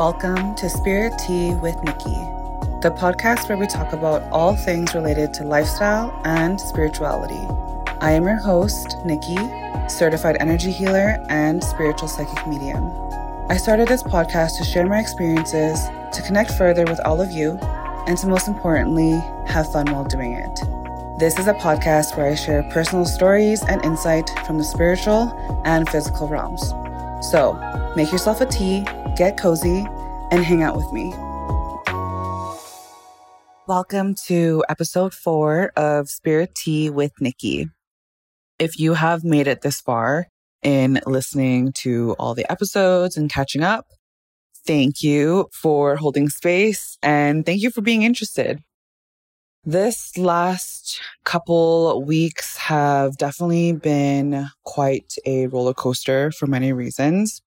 Welcome to Spirit Tea with Nikki, the podcast where we talk about all things related to lifestyle and spirituality. I am your host, Nikki, certified energy healer and spiritual psychic medium. I started this podcast to share my experiences, to connect further with all of you, and to most importantly, have fun while doing it. This is a podcast where I share personal stories and insight from the spiritual and physical realms. So, make yourself a tea, get cozy, and hang out with me. Welcome to episode four of Spirit Tea with Nikki. If you have made it this far in listening to all the episodes and catching up, thank you for holding space and thank you for being interested. This last couple weeks have definitely been quite a roller coaster for many reasons.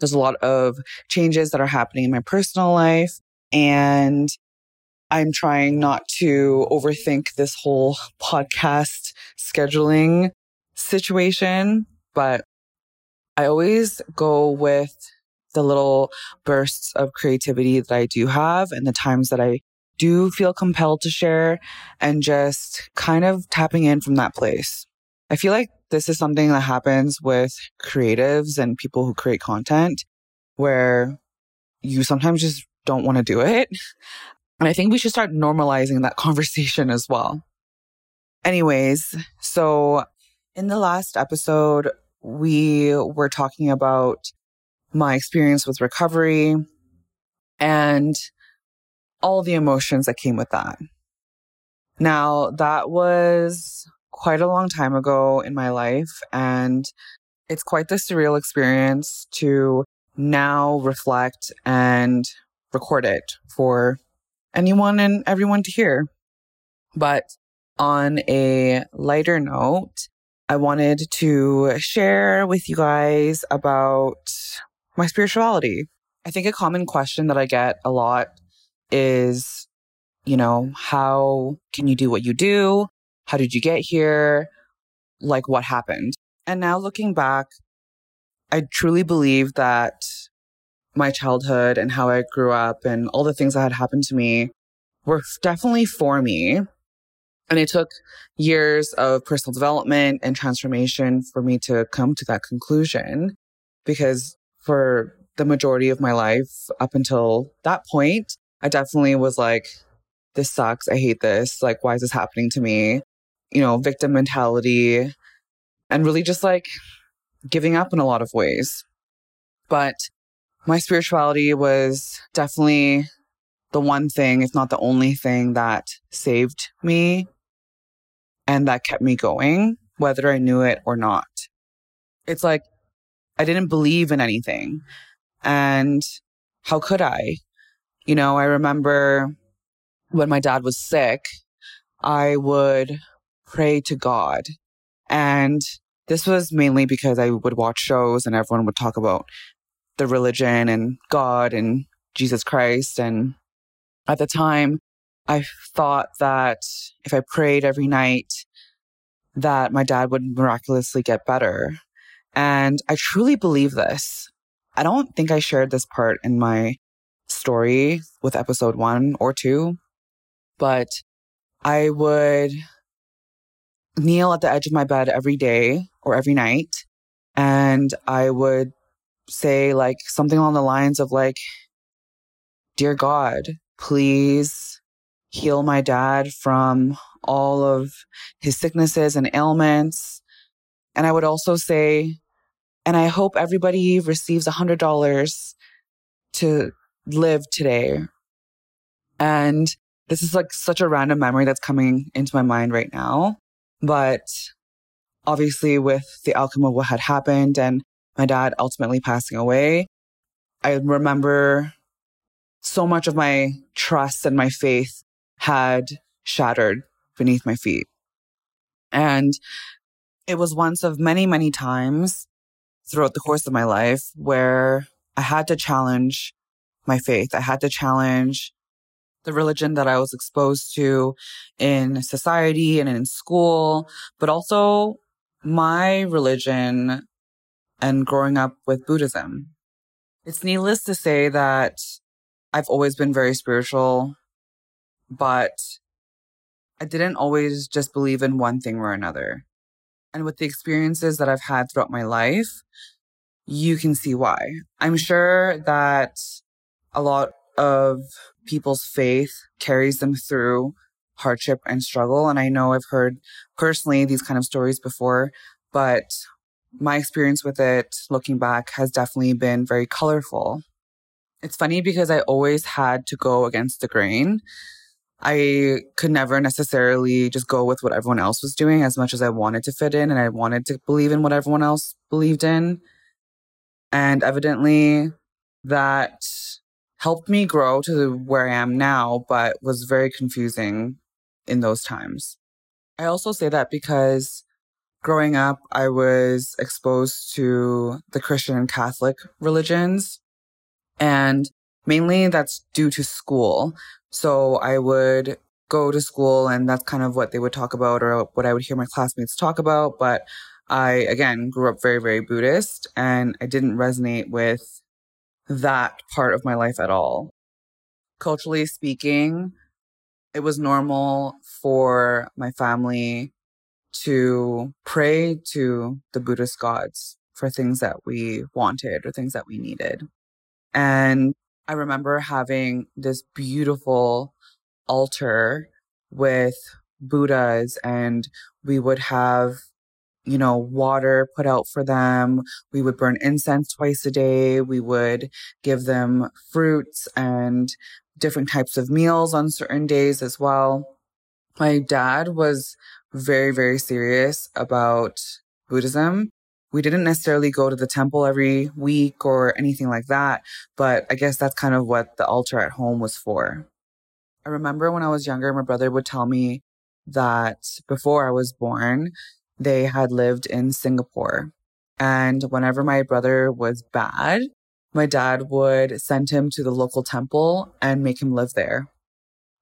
There's a lot of changes that are happening in my personal life and I'm trying not to overthink this whole podcast scheduling situation, but I always go with the little bursts of creativity that I do have and the times that I do feel compelled to share and just kind of tapping in from that place. I feel like this is something that happens with creatives and people who create content where you sometimes just don't want to do it. And I think we should start normalizing that conversation as well. Anyways, so in the last episode, we were talking about my experience with recovery and all the emotions that came with that. Now, that was quite a long time ago in my life, and it's quite the surreal experience to now reflect and record it for anyone and everyone to hear. But on a lighter note, I wanted to share with you guys about my spirituality. I think a common question that I get a lot is, you know, how can you do what you do? How did you get here? Like what happened? And now looking back, I truly believe that my childhood and how I grew up and all the things that had happened to me were definitely for me. And it took years of personal development and transformation for me to come to that conclusion because for the majority of my life up until that point, I definitely was like, this sucks. I hate this. Like, why is this happening to me? You know, victim mentality and really just like giving up in a lot of ways. But my spirituality was definitely the one thing, if not the only thing that saved me and that kept me going, whether I knew it or not. It's like I didn't believe in anything. And how could I? You know, I remember when my dad was sick, I would pray to God. And this was mainly because I would watch shows and everyone would talk about the religion and God and Jesus Christ. And at the time, I thought that if I prayed every night, that my dad would miraculously get better. And I truly believe this. I don't think I shared this part in my story with episode one or two, but I would kneel at the edge of my bed every day or every night. And I would say like something along the lines of like, Dear God, please heal my dad from all of his sicknesses and ailments. And I would also say, and I hope everybody receives a hundred dollars to live today. And this is like such a random memory that's coming into my mind right now. But obviously with the outcome of what had happened and my dad ultimately passing away, I remember so much of my trust and my faith had shattered beneath my feet. And it was once of many, many times throughout the course of my life where I had to challenge my faith. I had to challenge the religion that I was exposed to in society and in school, but also my religion and growing up with Buddhism. It's needless to say that I've always been very spiritual, but I didn't always just believe in one thing or another. And with the experiences that I've had throughout my life, you can see why. I'm sure that a lot of people's faith carries them through hardship and struggle. And I know I've heard personally these kind of stories before, but my experience with it looking back has definitely been very colorful. It's funny because I always had to go against the grain. I could never necessarily just go with what everyone else was doing as much as I wanted to fit in and I wanted to believe in what everyone else believed in. And evidently that helped me grow to where I am now, but was very confusing in those times. I also say that because growing up, I was exposed to the Christian and Catholic religions. And mainly that's due to school. So I would go to school and that's kind of what they would talk about or what I would hear my classmates talk about. But I, again, grew up very, very Buddhist and I didn't resonate with that part of my life at all. Culturally speaking, it was normal for my family to pray to the Buddhist gods for things that we wanted or things that we needed. And I remember having this beautiful altar with Buddhas and we would have, you know, water put out for them. We would burn incense twice a day. We would give them fruits and different types of meals on certain days as well. My dad was very, very serious about Buddhism. We didn't necessarily go to the temple every week or anything like that, but I guess that's kind of what the altar at home was for. I remember when I was younger, my brother would tell me that before I was born, they had lived in Singapore. And whenever my brother was bad, my dad would send him to the local temple and make him live there.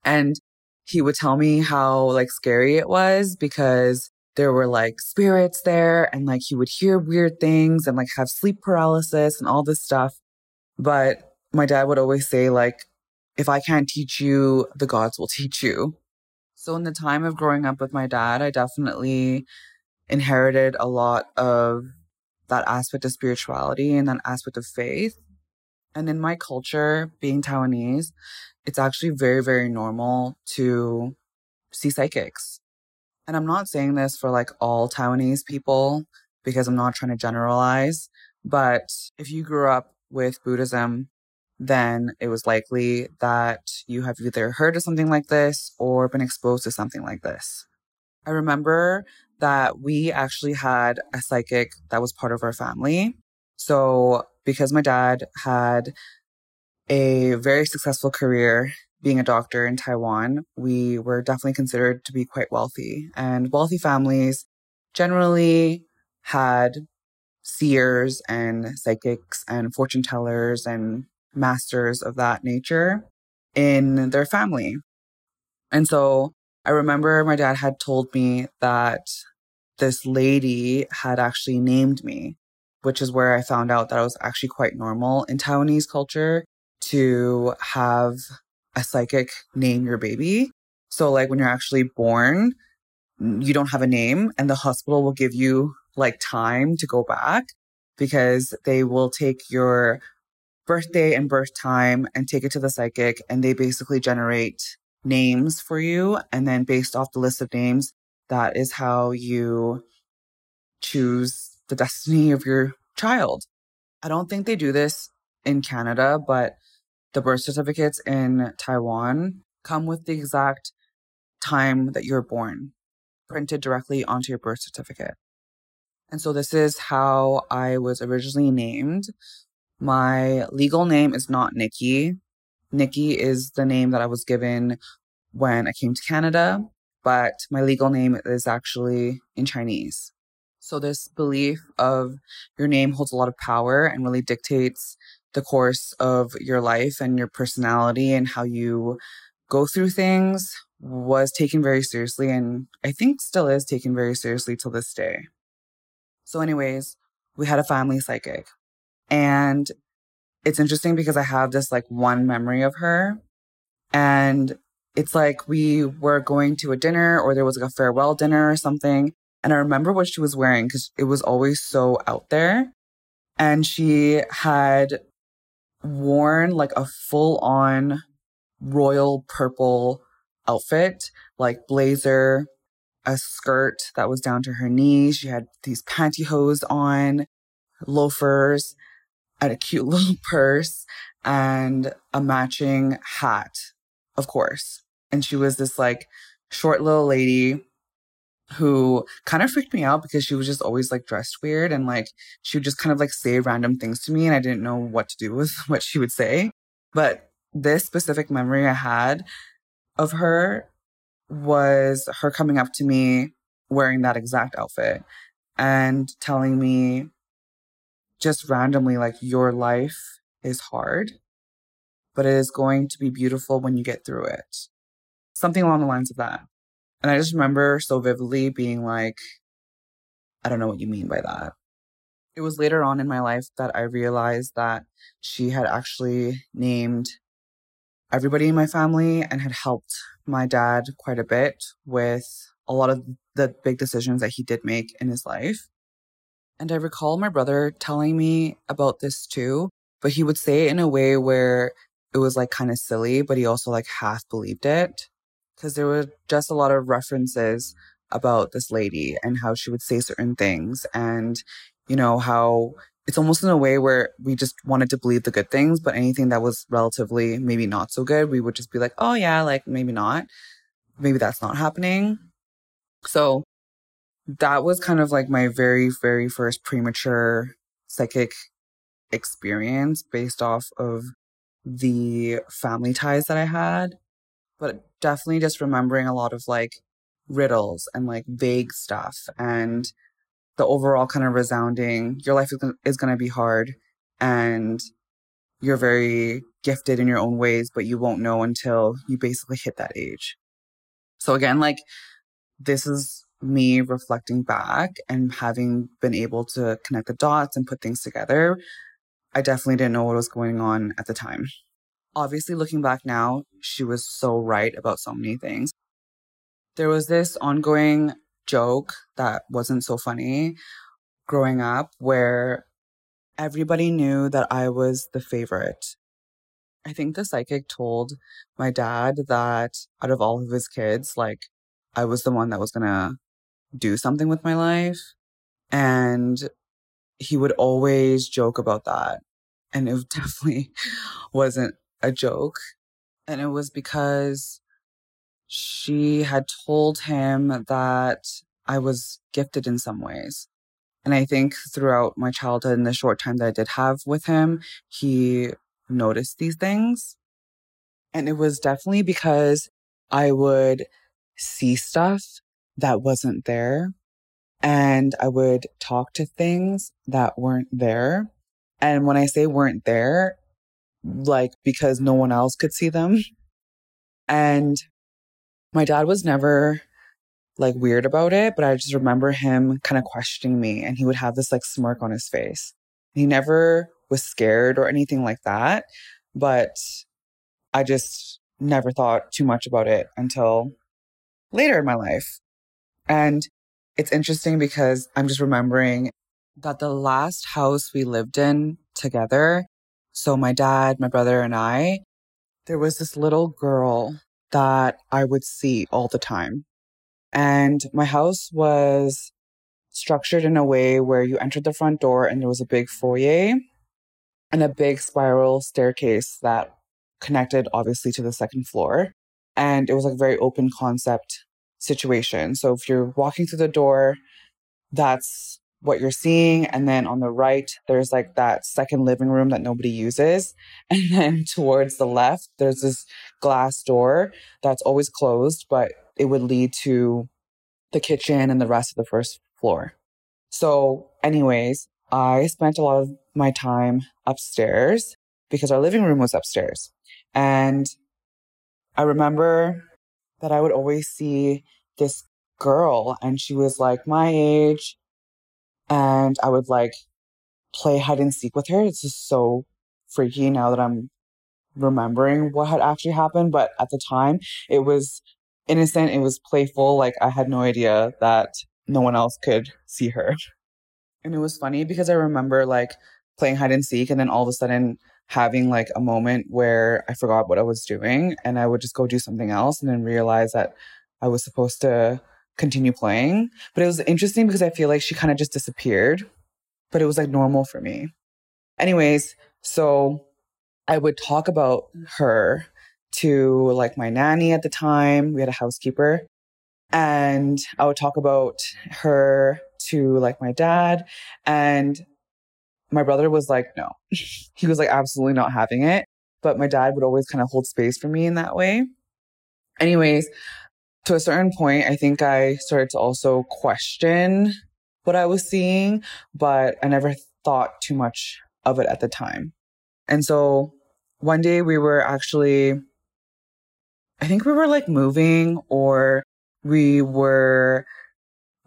And he would tell me how like scary it was because there were like spirits there and like he would hear weird things and like have sleep paralysis and all this stuff. But my dad would always say like, if I can't teach you, the gods will teach you. So in the time of growing up with my dad, I definitely inherited a lot of that aspect of spirituality and that aspect of faith. And in my culture, being Taiwanese, it's actually very, very normal to see psychics. And I'm not saying this for like all Taiwanese people because I'm not trying to generalize. But if you grew up with Buddhism, then it was likely that you have either heard of something like this or been exposed to something like this. I remember that we actually had a psychic that was part of our family. So because my dad had a very successful career being a doctor in Taiwan, we were definitely considered to be quite wealthy. And wealthy families generally had seers and psychics and fortune tellers and masters of that nature in their family. And so I remember my dad had told me that this lady had actually named me, which is where I found out that I was actually quite normal in Taiwanese culture to have a psychic name your baby. So like when you're actually born, you don't have a name and the hospital will give you like time to go back because they will take your birthday and birth time and take it to the psychic and they basically generate names for you. And then based off the list of names, that is how you choose the destiny of your child. I don't think they do this in Canada, but the birth certificates in Taiwan come with the exact time that you're born printed directly onto your birth certificate. And so this is how I was originally named. My legal name is not Nikki. Nikki is the name that I was given when I came to Canada, but my legal name is actually in Chinese. So this belief of your name holds a lot of power and really dictates the course of your life and your personality and how you go through things was taken very seriously and I think still is taken very seriously till this day. So anyways, we had a family psychic and it's interesting because I have this like one memory of her and it's like we were going to a dinner or there was like a farewell dinner or something. And I remember what she was wearing because it was always so out there. And she had worn like a full on royal purple outfit, like blazer, a skirt that was down to her knees. She had these pantyhose on, loafers, and a cute little purse and a matching hat, of course. And she was this like short little lady who kind of freaked me out because she was just always like dressed weird and like she would just kind of like say random things to me and I didn't know what to do with what she would say. But this specific memory I had of her was her coming up to me wearing that exact outfit and telling me just randomly, like, your life is hard, but it is going to be beautiful when you get through it. Something along the lines of that. And I just remember so vividly being like, I don't know what you mean by that. It was later on in my life that I realized that she had actually named everybody in my family and had helped my dad quite a bit with a lot of the big decisions that he did make in his life. And I recall my brother telling me about this too, but he would say it in a way where it was like kind of silly, but he also like half believed it. Cause there were just a lot of references about this lady and how she would say certain things and, you know, how it's almost in a way where we just wanted to believe the good things, but anything that was relatively maybe not so good, we would just be like, oh yeah, like maybe not. Maybe that's not happening. So that was kind of like my very, very first premature psychic experience based off of the family ties that I had. But definitely just remembering a lot of like riddles and like vague stuff and the overall kind of resounding your life is going to be hard and you're very gifted in your own ways, but you won't know until you basically hit that age. So again, like this is me reflecting back and having been able to connect the dots and put things together, I definitely didn't know what was going on at the time. Obviously, looking back now, she was so right about so many things. There was this ongoing joke that wasn't so funny growing up where everybody knew that I was the favorite. I think the psychic told my dad that out of all of his kids, like I was the one that was gonna do something with my life. And he would always joke about that. And it definitely wasn't a joke. And it was because she had told him that I was gifted in some ways. And I think throughout my childhood and the short time that I did have with him, he noticed these things. And it was definitely because I would see stuff that wasn't there. And I would talk to things that weren't there. And when I say weren't there, like because no one else could see them. And my dad was never like weird about it, but I just remember him kind of questioning me and he would have this like smirk on his face. He never was scared or anything like that, but I just never thought too much about it until later in my life. And it's interesting because I'm just remembering that the last house we lived in together, so my dad, my brother, and I, there was this little girl that I would see all the time. And my house was structured in a way where you entered the front door and there was a big foyer and a big spiral staircase that connected obviously to the second floor. And it was like a very open concept situation. So if you're walking through the door, that's what you're seeing. And then on the right, there's like that second living room that nobody uses. And then towards the left, there's this glass door that's always closed, but it would lead to the kitchen and the rest of the first floor. So, anyways, I spent a lot of my time upstairs because our living room was upstairs. And I remember that I would always see this girl and she was like my age and I would like play hide and seek with her. It's just so freaky now that I'm remembering what had actually happened. But at the time, it was innocent. It was playful. Like I had no idea that no one else could see her. And it was funny because I remember like playing hide and seek and then all of a sudden having like a moment where I forgot what I was doing and I would just go do something else and then realize that I was supposed to continue playing. But it was interesting because I feel like she kind of just disappeared, but it was like normal for me. Anyways, so I would talk about her to like my nanny at the time. We had a housekeeper. And I would talk about her to like my dad. And my brother was like, no, he was like, absolutely not having it. But my dad would always kind of hold space for me in that way. Anyways, to a certain point, I think I started to also question what I was seeing, but I never thought too much of it at the time. And so one day we were actually, I think we were like moving or we were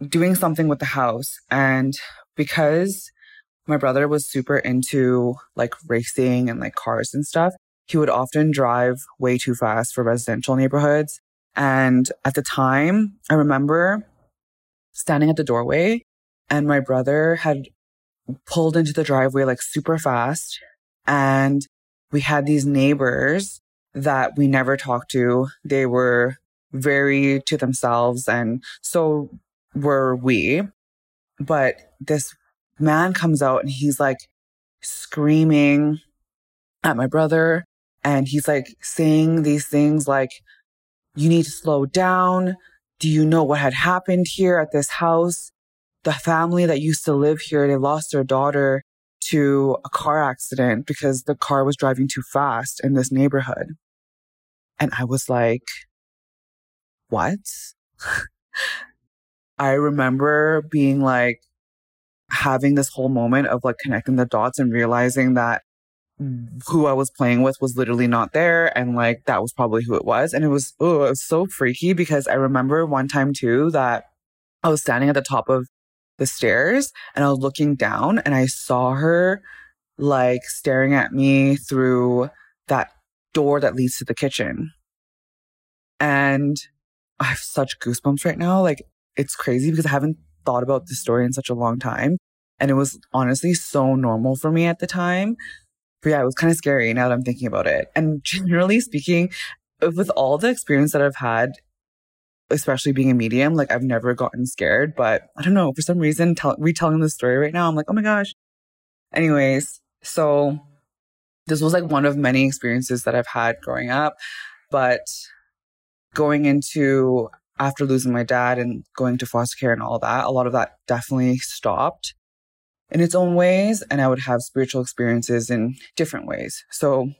doing something with the house. And because my brother was super into like racing and like cars and stuff, he would often drive way too fast for residential neighborhoods. And at the time, I remember standing at the doorway and my brother had pulled into the driveway like super fast. And we had these neighbors that we never talked to. They were very to themselves and so were we. But this man comes out and he's like screaming at my brother and he's like saying these things like, you need to slow down. Do you know what had happened here at this house? The family that used to live here, they lost their daughter to a car accident because the car was driving too fast in this neighborhood. And I was like, what? I remember being like, having this whole moment of like connecting the dots and realizing that who I was playing with was literally not there. And like that was probably who it was. And it was, oh, it was so freaky because I remember one time too that I was standing at the top of the stairs and I was looking down and I saw her like staring at me through that door that leads to the kitchen. And I have such goosebumps right now. Like it's crazy because I haven't thought about this story in such a long time. And it was honestly so normal for me at the time. But yeah, it was kind of scary now that I'm thinking about it. And generally speaking, with all the experience that I've had, especially being a medium, like I've never gotten scared. But I don't know, for some reason, tell- retelling the story right now, I'm like, oh my gosh. Anyways, so this was like one of many experiences that I've had growing up. But going into after losing my dad and going to foster care and all that, a lot of that definitely stopped in its own ways. And I would have spiritual experiences in different ways. So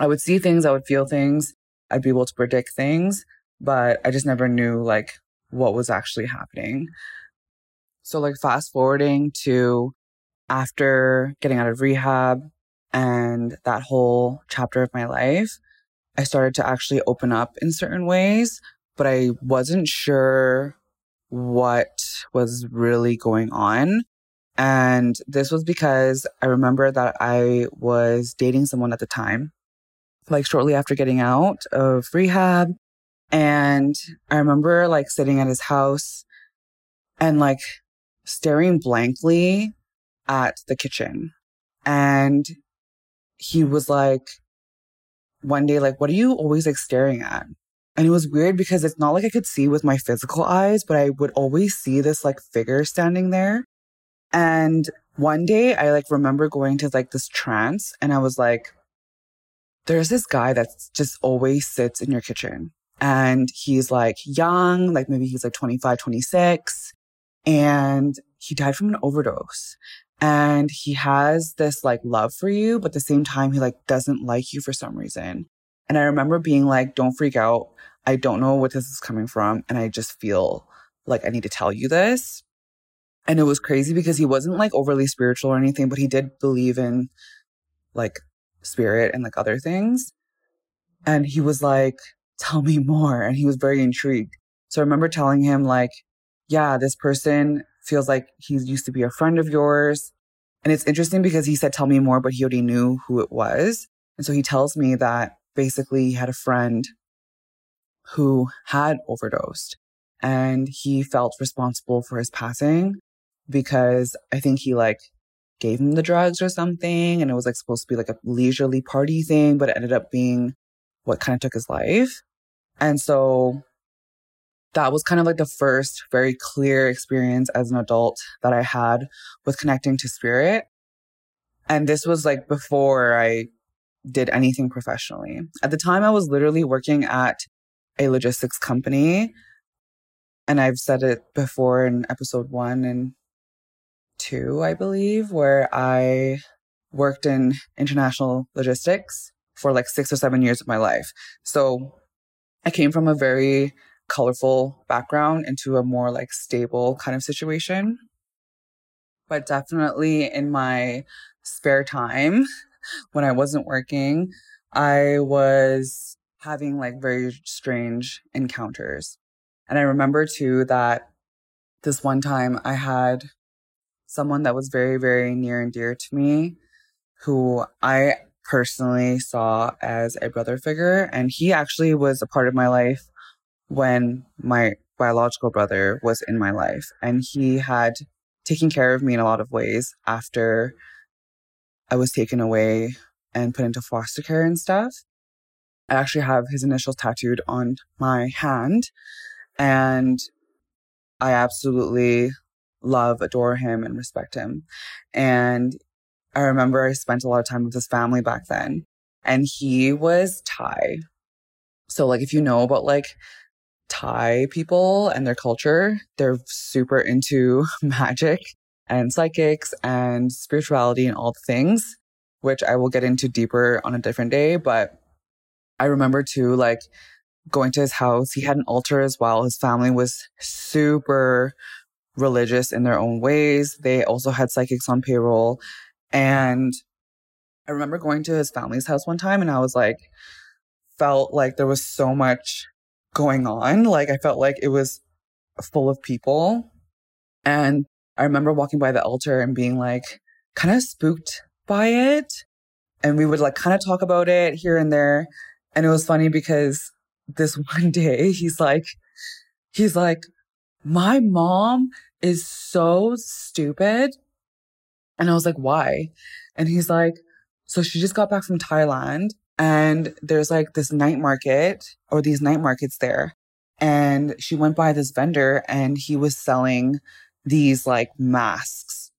I would see things, I would feel things, I'd be able to predict things, but I just never knew like what was actually happening. So like fast forwarding to after getting out of rehab and that whole chapter of my life, I started to actually open up in certain ways but I wasn't sure what was really going on. And this was because I remember that I was dating someone at the time, like shortly after getting out of rehab. And I remember like sitting at his house and like staring blankly at the kitchen. And he was like, one day, like, what are you always like staring at? And it was weird because it's not like I could see with my physical eyes, but I would always see this like figure standing there. And one day I like remember going to like this trance and I was like, there's this guy that just always sits in your kitchen and he's like young, like maybe he's like 25, 26 and he died from an overdose and he has this like love for you, but at the same time, he like doesn't like you for some reason. And I remember being like, don't freak out. I don't know what this is coming from. And I just feel like I need to tell you this. And it was crazy because he wasn't like overly spiritual or anything, but he did believe in like spirit and like other things. And he was like, tell me more. And he was very intrigued. So I remember telling him like, yeah, this person feels like he used to be a friend of yours. And it's interesting because he said, tell me more, but he already knew who it was. And so he tells me that basically he had a friend who had overdosed and he felt responsible for his passing because I think he like gave him the drugs or something and it was like supposed to be like a leisurely party thing, but it ended up being what kind of took his life. And so that was kind of like the first very clear experience as an adult that I had with connecting to spirit. And this was like before I did anything professionally. At the time, I was literally working at a logistics company. And I've said it before in episode one and two, I believe, where I worked in international logistics for like six or seven years of my life. So I came from a very colorful background into a more like stable kind of situation. But definitely in my spare time, when I wasn't working, I was having like very strange encounters. And I remember too that this one time I had someone that was very, very near and dear to me who I personally saw as a brother figure. And he actually was a part of my life when my biological brother was in my life. And he had taken care of me in a lot of ways after I was taken away and put into foster care and stuff. I actually have his initials tattooed on my hand. And I absolutely love, adore him, and respect him. And I remember I spent a lot of time with his family back then. And he was Thai. So, like, if you know about like Thai people and their culture, they're super into magic and psychics and spirituality and all the things, which I will get into deeper on a different day. But I remember too, like going to his house, he had an altar as well. His family was super religious in their own ways. They also had psychics on payroll. And I remember going to his family's house one time and I was like, felt like there was so much going on. Like I felt like it was full of people. And I remember walking by the altar and being like kind of spooked by it. And we would like kind of talk about it here and there. And it was funny because this one day he's like, he's like, my mom is so stupid. And I was like, why? And he's like, so she just got back from Thailand and there's like this night market or these night markets there. And she went by this vendor and he was selling these like masks.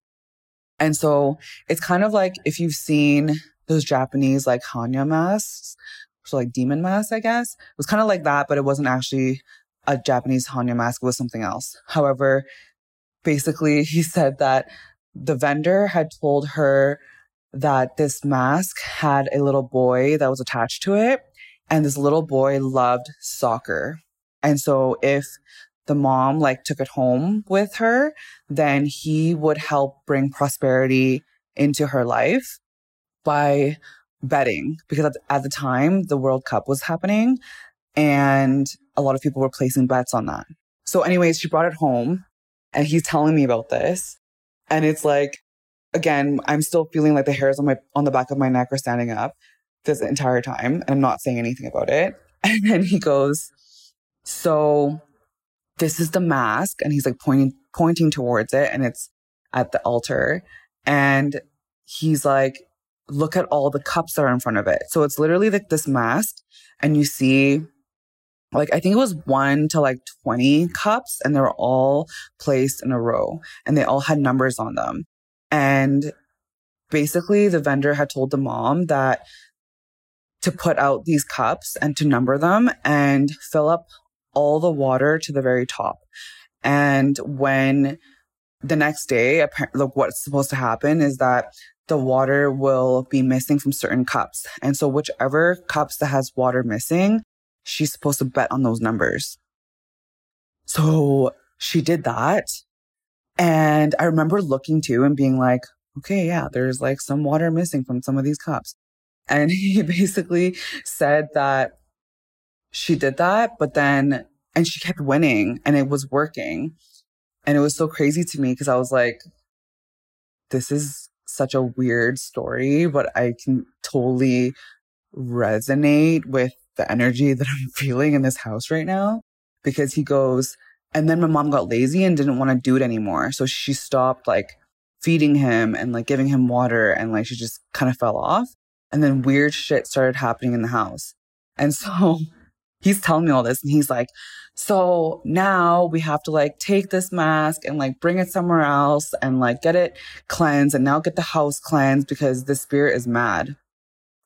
And so it's kind of like if you've seen those Japanese like Hannya masks, so like demon masks, I guess. It was kind of like that, but it wasn't actually a Japanese Hannya mask. It was something else. However, basically he said that the vendor had told her that this mask had a little boy that was attached to it. And this little boy loved soccer. And so if the mom like took it home with her, then he would help bring prosperity into her life by betting because at, the time the World Cup was happening and a lot of people were placing bets on that. So anyways, she brought it home and he's telling me about this. And it's like, again, I'm still feeling like the hairs on my, on the back of my neck are standing up this entire time. And I'm not saying anything about it. And then he goes, so this is the mask. And he's like pointing, pointing towards it and it's at the altar. And he's like, look at all the cups that are in front of it. So it's literally like this mask and you see like I think it was one to like 20 cups and they were all placed in a row and they all had numbers on them. And basically the vendor had told the mom that to put out these cups and to number them and fill up all the water to the very top. And when the next day, look, what's supposed to happen is that the water will be missing from certain cups. And so whichever cups that has water missing, she's supposed to bet on those numbers. So she did that. And I remember looking too and being like, okay, yeah, there's like some water missing from some of these cups. And he basically said that she did that, but then, and she kept winning and it was working. And it was so crazy to me because I was like, this is such a weird story, but I can totally resonate with the energy that I'm feeling in this house right now because he goes, and then my mom got lazy and didn't want to do it anymore. So she stopped like feeding him and like giving him water and like she just kind of fell off. And then weird shit started happening in the house. And so he's telling me all this and he's like, so now we have to like take this mask and like bring it somewhere else and like get it cleansed and now get the house cleansed because the spirit is mad.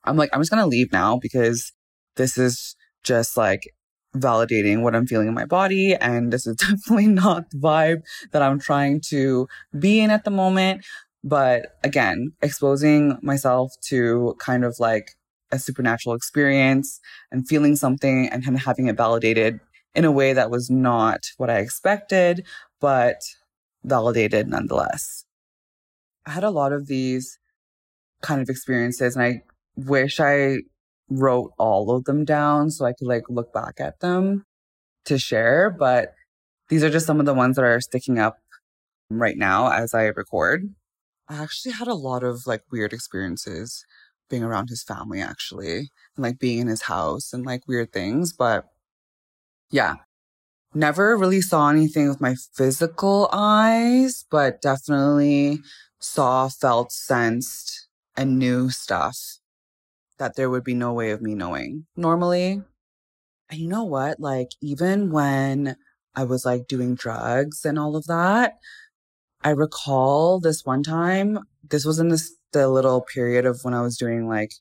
I'm like, I'm just going to leave now because this is just like validating what I'm feeling in my body. And this is definitely not the vibe that I'm trying to be in at the moment. But again, exposing myself to kind of like a supernatural experience and feeling something and kind of having it validated in a way that was not what I expected, but validated nonetheless. I had a lot of these kind of experiences and I wish I wrote all of them down so I could like look back at them to share, but these are just some of the ones that are sticking up right now as I record. I actually had a lot of like weird experiences being around his family actually and like being in his house and like weird things, but yeah. Never really saw anything with my physical eyes, but definitely saw, felt, sensed, and knew stuff that there would be no way of me knowing normally. And you know what? Like, even when I was like doing drugs and all of that, I recall this one time, this was in this, the little period of when I was doing like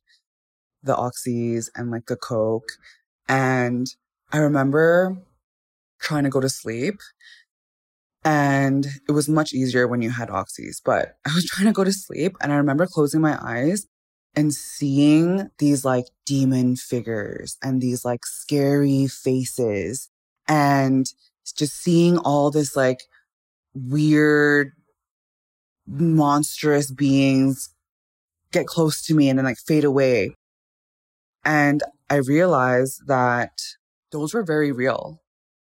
the oxys and like the coke. And I remember trying to go to sleep and it was much easier when you had oxys, but I was trying to go to sleep and I remember closing my eyes and seeing these like demon figures and these like scary faces and just seeing all this like weird monstrous beings get close to me and then like fade away. And I realized that those were very real.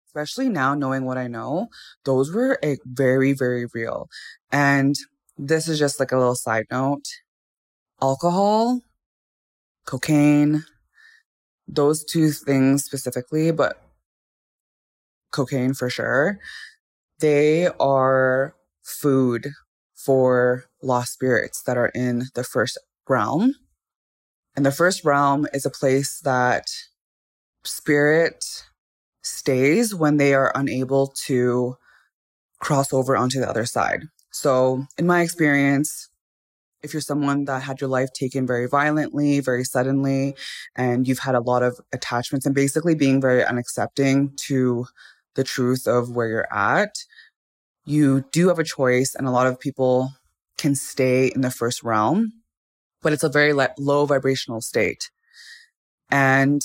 Especially now knowing what I know, those were a very, very real. And this is just like a little side note alcohol, cocaine, those two things specifically, but cocaine for sure, they are food for lost spirits that are in the first realm. And the first realm is a place that spirit stays when they are unable to cross over onto the other side. So, in my experience, if you're someone that had your life taken very violently, very suddenly, and you've had a lot of attachments and basically being very unaccepting to the truth of where you're at, you do have a choice. And a lot of people can stay in the first realm, but it's a very le- low vibrational state. And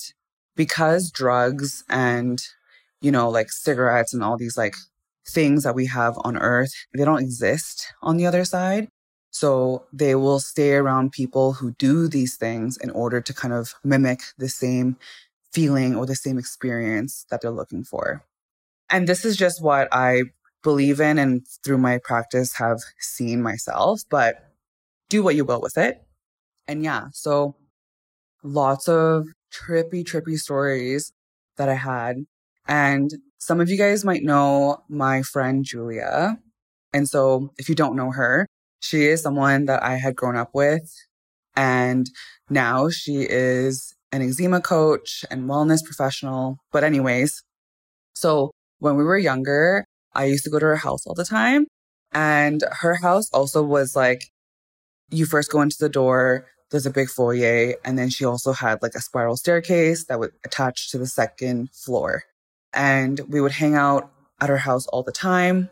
because drugs and, you know, like cigarettes and all these like things that we have on earth, they don't exist on the other side. So they will stay around people who do these things in order to kind of mimic the same feeling or the same experience that they're looking for. And this is just what I believe in and through my practice have seen myself, but do what you will with it. And yeah, so lots of trippy, trippy stories that I had. And some of you guys might know my friend Julia. And so if you don't know her, she is someone that I had grown up with. And now she is an eczema coach and wellness professional. But, anyways, so when we were younger, I used to go to her house all the time. And her house also was like, you first go into the door, there's a big foyer. And then she also had like a spiral staircase that would attach to the second floor. And we would hang out at her house all the time.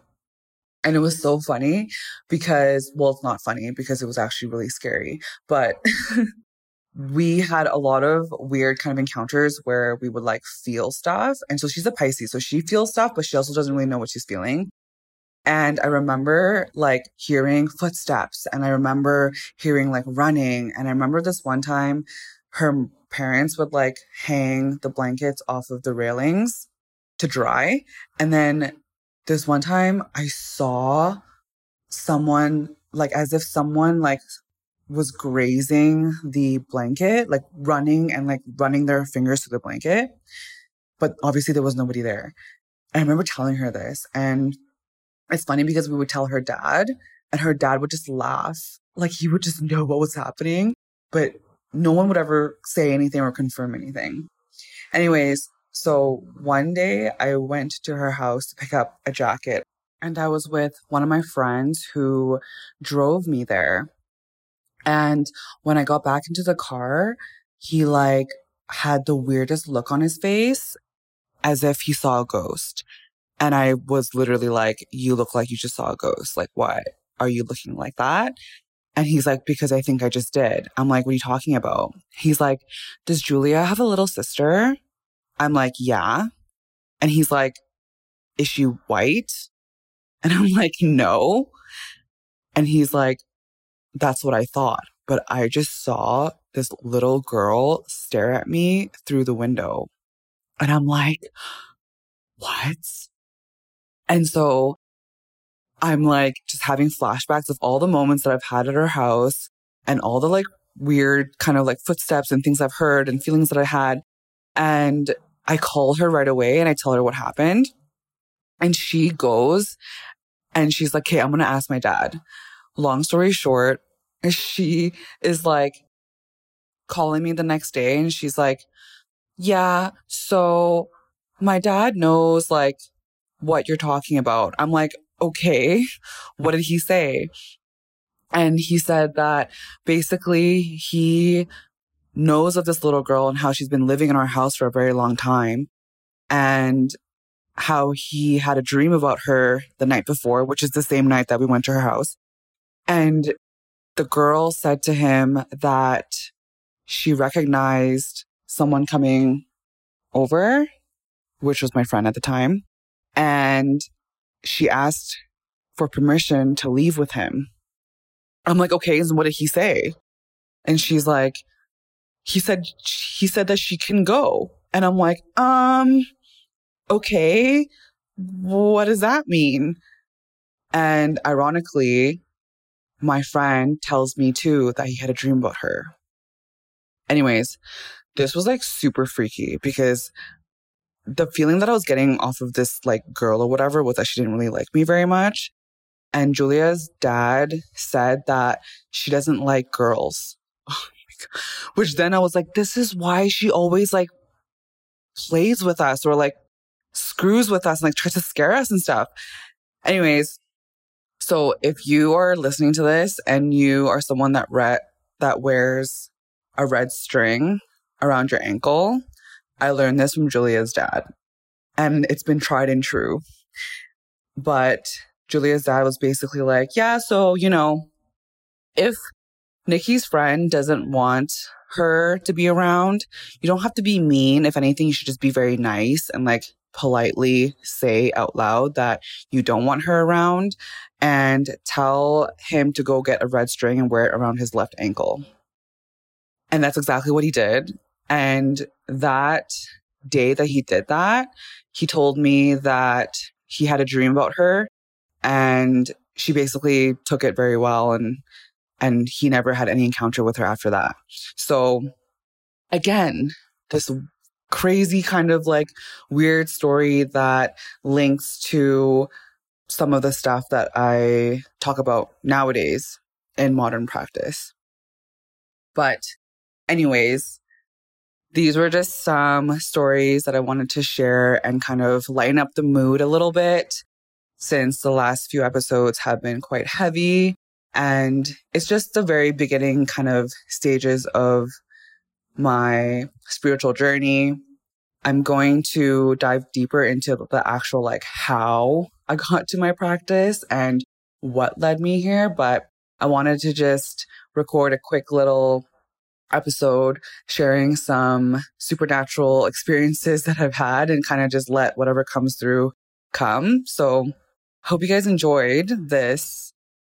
And it was so funny because, well, it's not funny because it was actually really scary, but we had a lot of weird kind of encounters where we would like feel stuff. And so she's a Pisces. So she feels stuff, but she also doesn't really know what she's feeling. And I remember like hearing footsteps and I remember hearing like running. And I remember this one time her parents would like hang the blankets off of the railings to dry. And then this one time I saw someone like as if someone like was grazing the blanket, like running and like running their fingers through the blanket. But obviously there was nobody there. I remember telling her this and it's funny because we would tell her dad and her dad would just laugh. Like he would just know what was happening, but no one would ever say anything or confirm anything. Anyways, so one day I went to her house to pick up a jacket and I was with one of my friends who drove me there. And when I got back into the car, he like had the weirdest look on his face as if he saw a ghost. And I was literally like, you look like you just saw a ghost. Like, what? are you looking like that? And he's like, because I think I just did. I'm like, what are you talking about? He's like, does Julia have a little sister? I'm like, yeah. And he's like, is she white? And I'm like, no. And he's like, that's what I thought. But I just saw this little girl stare at me through the window. And I'm like, what? And so I'm like just having flashbacks of all the moments that I've had at her house and all the like weird kind of like footsteps and things I've heard and feelings that I had. And I call her right away and I tell her what happened. And she goes and she's like, Okay, I'm going to ask my dad. Long story short, she is like calling me the next day and she's like, Yeah, so my dad knows like what you're talking about. I'm like, okay, what did he say? And he said that basically he knows of this little girl and how she's been living in our house for a very long time and how he had a dream about her the night before, which is the same night that we went to her house. And the girl said to him that she recognized someone coming over, which was my friend at the time. And she asked for permission to leave with him. I'm like, okay, and what did he say? And she's like, he said, he said that she can go. And I'm like, um, okay, what does that mean? And ironically, my friend tells me too that he had a dream about her. Anyways, this was like super freaky because the feeling that I was getting off of this like girl or whatever was that she didn't really like me very much. And Julia's dad said that she doesn't like girls. Oh Which then I was like, this is why she always like plays with us or like screws with us and like tries to scare us and stuff. Anyways, so if you are listening to this and you are someone that re- that wears a red string around your ankle, I learned this from Julia's dad. And it's been tried and true. But Julia's dad was basically like, yeah, so, you know, if Nicky's friend doesn't want her to be around, you don't have to be mean. If anything, you should just be very nice and like politely say out loud that you don't want her around and tell him to go get a red string and wear it around his left ankle. And that's exactly what he did. And that day that he did that, he told me that he had a dream about her and she basically took it very well and and he never had any encounter with her after that. So again, this crazy kind of like weird story that links to some of the stuff that I talk about nowadays in modern practice. But anyways, these were just some stories that I wanted to share and kind of lighten up the mood a little bit since the last few episodes have been quite heavy. And it's just the very beginning kind of stages of my spiritual journey. I'm going to dive deeper into the actual like how I got to my practice and what led me here. But I wanted to just record a quick little episode sharing some supernatural experiences that I've had and kind of just let whatever comes through come. So hope you guys enjoyed this.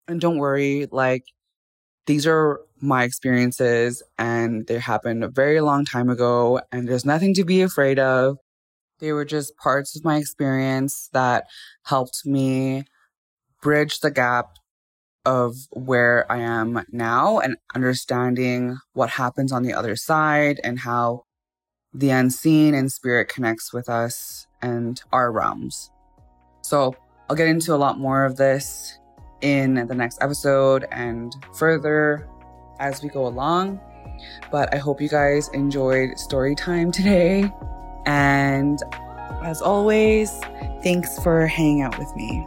And don't worry, like these are my experiences and they happened a very long time ago and there's nothing to be afraid of. They were just parts of my experience that helped me bridge the gap of where I am now and understanding what happens on the other side and how the unseen and spirit connects with us and our realms. So I'll get into a lot more of this in the next episode and further as we go along. But I hope you guys enjoyed story time today. And as always, thanks for hanging out with me.